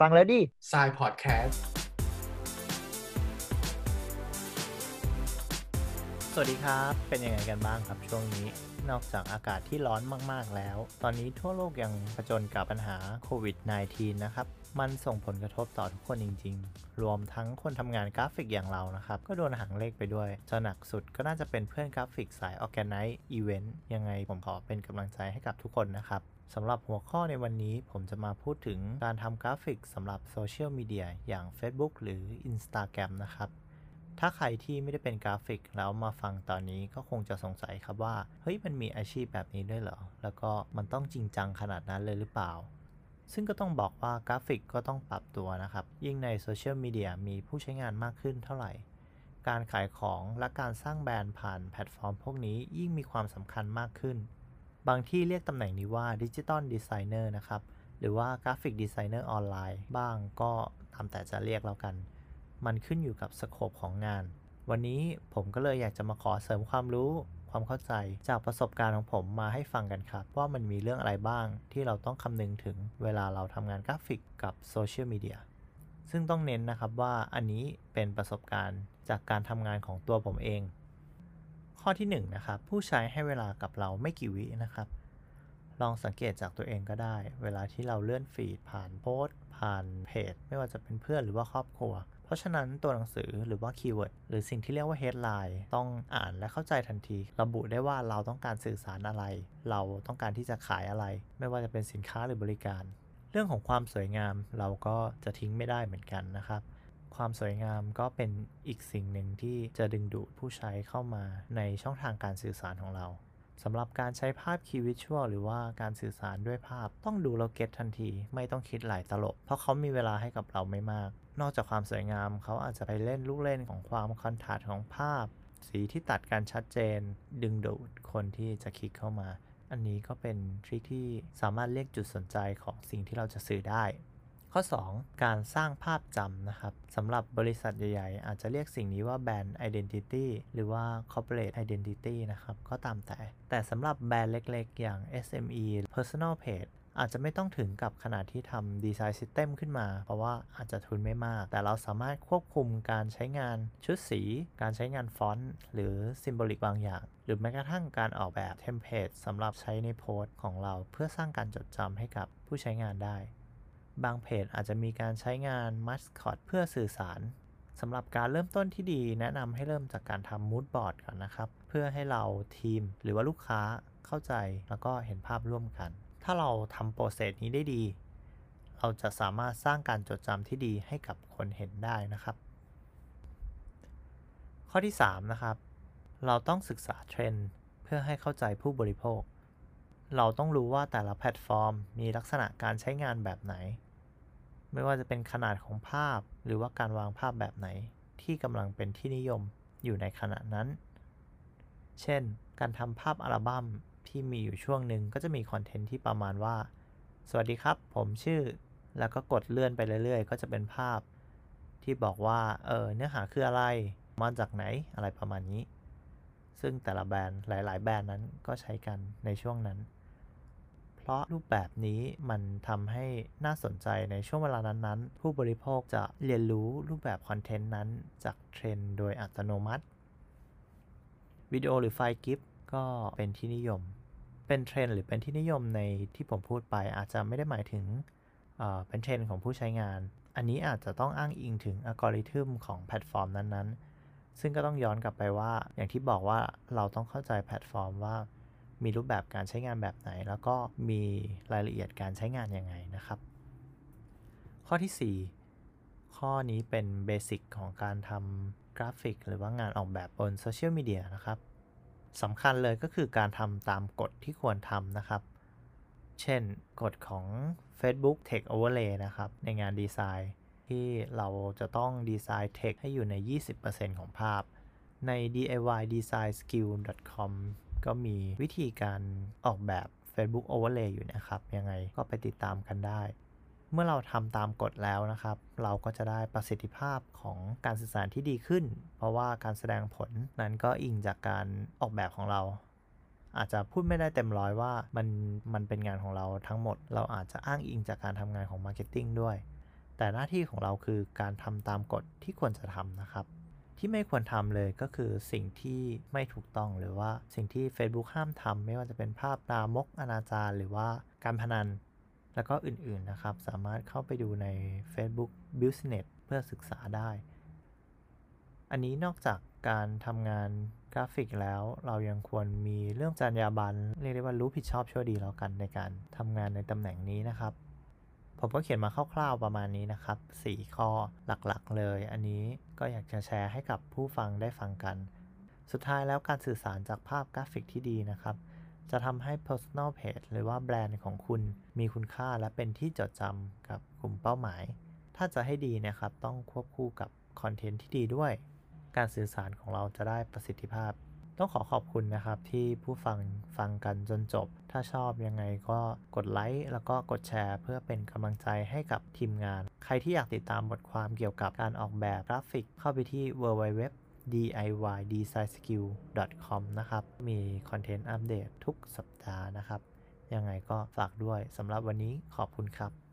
ฟังแล้วดิ s ายพอดแคสต์ สวัสดีครับ เป็นยังไงกันบ้างครับช่วงนี้ นอกจากอากาศที่ร้อนมากๆแล้ว ตอนนี้ทั่วโลกยังผจญกับปัญหาโควิด -19 นะครับ มันส่งผลกระทบต่อทุกคนจริง ๆ รวมทั้งคนทำงานกราฟิกอย่างเรานะครับ ก็โดนหางเลขไปด้วย จะหนักสุดก็น่าจะเป็นเพื่อนกราฟิกสาย Organize Event ยังไงผมขอเป็นกำลังใจให้กับทุกคนนะครับ สำหรับหัวข้อในวันนี้ผมจะมาพูดถึงการทำกราฟิกสำหรับโซเชียลมีเดียอย่าง Facebook หรือ Instagram นะครับ ถ้าใครที่ไม่ได้เป็นกราฟิกแล้วมาฟังตอนนี้ก็คงจะสงสัยครับว่า เฮ้ยมันมีอาชีพแบบนี้ด้วยเหรอ แล้วก็มันต้องจริงจังขนาดนั้นเลยหรือเปล่า ซึ่งก็ต้องบอกว่ากราฟิกก็ต้องปรับตัวนะครับ ยิ่งในโซเชียลมีเดียมีผู้ใช้งานมากขึ้นเท่าไหร่ การขายของและการสร้างแบรนด์ผ่านแพลตฟอร์ม พวกนี้ยิ่งมีความสำคัญมากขึ้น บางที่เรียกตำแหน่งนี้ว่า Digital Designer นะครับ หรือว่า Graphic Designer Online บ้างก็ตามแต่จะเรียกแล้วกัน มันขึ้นอยู่กับ scope ของงาน วันนี้ผมก็เลยอยากจะมาขอเสริมความรู้ความเข้าใจจากประสบการณ์ของผมมาให้ฟังกันครับ ว่ามันมีเรื่องอะไรบ้างที่เราต้องคำนึงถึงเวลาเราทำงานกราฟิกกับโซเชียลมีเดียซึ่งต้องเน้นนะครับว่าอันนี้เป็นประสบการณ์จากการทำงานของตัวผมเอง ข้อที่1นนะครับผู้ใช้ให้เวลากับเราไม่กี่วินะครับ ลองสังเกตจากตัวเองก็ได้ เวลาที่เราเลื่อนฟีดผ่านโพสต์ผ่านเพจ ไม่ว่าจะเป็นเพื่อนหรือว่าครอบครัว เพราะฉะนั้นตัวหนังสือหรือว่าคีย์เวิร์ดหรือสิ่งที่เรียกว่า headline ต้องอ่านและเข้าใจทันที ระบุได้ว่าเราต้องการสื่อสารอะไร เราต้องการที่จะขายอะไร ไม่ว่าจะเป็นสินค้าหรือบริการ เรื่องของความสวยงามเราก็จะทิ้งไม่ได้เหมือนกันนะครับ ความสวยงามก็เป็นอีกสิ่งหนึ่งที่จะดึงดูดผู้ใช้เข้ามาในช่องทางการสื่อสารของเราสำหรับการใช้ภาพคีย์วิชวลหรือว่าการสื่อสารด้วยภาพต้องดูเราเก็ตทันที ไม่ต้องคิดหลายตลบ เพราะเขามีเวลาให้กับเราไม่มาก นอกจากความสวยงามเขาอาจจะไปเล่นลูกเล่นของความคอนทราสต์ของภาพ สีที่ตัดกันชัดเจน ดึงดูดคนที่จะคลิกเข้ามา อันนี้ก็เป็นทริคที่สามารถเรียกจุดสนใจของสิ่งที่เราจะสื่อได้ ข้อ 2 การสร้างภาพจำนะครับสำหรับบริษัทใหญ่ๆ อาจจะเรียกสิ่งนี้ว่าแบรนด์ Identity หรือว่า Corporate Identity นะครับก็ตามแต่ แต่สำหรับแบรนด์เล็กๆ อย่าง SME Personal Page อาจจะไม่ต้องถึงกับขนาดที่ทำ Design System ขึ้นมา เพราะว่าอาจจะทุนไม่มาก แต่เราสามารถควบคุมการใช้งานชุดสี การใช้งานฟอนต์ หรือ symbolic บางอย่าง หรือแม้กระทั่งการออกแบบ template สำหรับใช้ในโพสต์ของเราเพื่อสร้างการจดจำให้กับผู้ใช้งานได้ บางเพจอาจจะมีการใช้งานมัสคอตเพื่อสื่อสารสำหรับการเริ่มต้นที่ดี แนะนำให้เริ่มจากการทำมูดบอร์ดก่อนนะครับ เพื่อให้เราทีมหรือว่าลูกค้าเข้าใจแล้วก็เห็นภาพร่วมกัน ถ้าเราทำโปรเซสนี้ได้ดี เราจะสามารถสร้างการจดจำที่ดีให้กับคนเห็นได้นะครับ ข้อที่ 3 นะครับ เราต้องศึกษาเทรนด์เพื่อให้เข้าใจผู้บริโภค เราต้องรู้ว่าแต่ละแพลตฟอร์ม มีลักษณะการใช้งานแบบไหน ไม่ว่าจะเป็นขนาดของภาพ หรือว่าการวางภาพแบบไหน ที่กำลังเป็นที่นิยมอยู่ในขณะนั้น เช่น การทำภาพอัลบั้มที่มีอยู่ช่วงหนึ่งก็จะมีคอนเทนต์ที่ประมาณว่า สวัสดีครับ ผมชื่อ แล้วก็กดเลื่อนไปเรื่อยๆ ก็จะเป็นภาพ ที่บอกว่า เออ เนื้อหาคืออะไร มาจากไหน อะไรประมาณนี้ ซึ่งแต่ละแบรนด์หลาย ๆ แบรนด์นั้นก็ใช้กันในช่วงนั้น เพราะรูปแบบนี้มันทำให้น่าสนใจในช่วงเวลานั้นๆ ผู้บริโภคจะเรียนรู้รูปแบบคอนเทนต์นั้นจากเทรนด์โดยอัตโนมัติ วิดีโอหรือไฟล์ GIF ก็เป็นที่นิยม เป็นเทรนด์หรือเป็นที่นิยมในที่ผมพูดไปอาจจะไม่ได้หมายถึงเป็นเทรนด์ของผู้ใช้งาน อันนี้อาจจะต้องอ้างอิงถึงอัลกอริทึมของแพลตฟอร์มนั้นๆ ซึ่งก็ต้องย้อนกลับไปว่า อย่างที่บอกว่าเราต้องเข้าใจแพลตฟอร์มว่า มีรูปแบบการใช้งานแบบไหน แล้วก็มีรายละเอียดการใช้งานยังไงนะครับ ข้อที่ 4 ข้อนี้เป็น basic ของการทำกราฟิก หรือว่างานออกแบบบนโซเชียลมีเดียนะครับสำคัญเลยก็คือการทำตามกฎที่ควรทำนะครับ เช่นกฎของ Facebook Text Overlay นะครับ ในงานดีไซน์ที่เราจะต้องดีไซน์ Text ให้อยู่ใน 20%ของภาพ ใน DIYDesignSkill.com ก็มีวิธีการออกแบบ Facebook Overlay อยู่นะครับ ยังไงก็ไปติดตามกันได้ เมื่อเราทำตามกฎแล้วนะครับ เราก็จะได้ประสิทธิภาพของการสื่อสารที่ดีขึ้น เพราะว่าการแสดงผลนั้นก็อิงจากการออกแบบของเราอาจจะพูดไม่ได้เต็มร้อยว่ามันมันเป็นงานของเราทั้งหมด เราอาจจะอ้างอิงจากการทำงานของ marketing ด้วย แต่หน้าที่ของเราคือการทำตามกฎที่ควรจะทำนะครับ ที่ไม่ควรทำเลยก็คือสิ่งที่ไม่ถูกต้องหรือว่าสิ่งที่ Facebook ห้ามทำไม่ว่าจะเป็นภาพลามกอนาจารหรือว่าการพนัน แล้วก็อื่นๆนะครับ สามารถเข้าไปดูใน Facebook Business เพื่อศึกษาได้ อันนี้นอกจากการทำงานกราฟิกแล้วเรายังควรมีเรื่องจรรยาบรรณเรียกได้ว่ารู้ผิดชอบชั่วดีแล้วกันในการทำงานในตำแหน่งนี้นะครับ ผมก็เขียนมาคร่าวๆประมาณนี้นะครับ 4 ข้อหลักๆเลย อันนี้ก็อยากจะแชร์ให้กับผู้ฟังได้ฟังกัน สุดท้ายแล้วการสื่อสารจากภาพกราฟิกที่ดีนะครับ จะทำให้ personal page หรือว่าแบรนด์ของคุณมีคุณค่าและเป็นที่จดจำกับกลุ่มเป้าหมาย ถ้าจะให้ดีนะครับต้องควบคู่กับคอนเทนต์ที่ดีด้วย การสื่อสารของเราจะได้ประสิทธิภาพ ต้องขอขอบคุณนะครับที่ผู้ฟังฟังกันจนจบ ถ้าชอบยังไงก็กดไลค์แล้วก็กดแชร์เพื่อเป็นกำลังใจให้กับทีมงาน ใครที่อยากติดตามบทความเกี่ยวกับการออกแบบกราฟิก เข้าไปที่ www diydesignskill.com นะครับ มีคอนเทนต์อัปเดตทุกสัปดาห์นะครับ ยังไงก็ฝากด้วยสำหรับวันนี้ขอบคุณครับ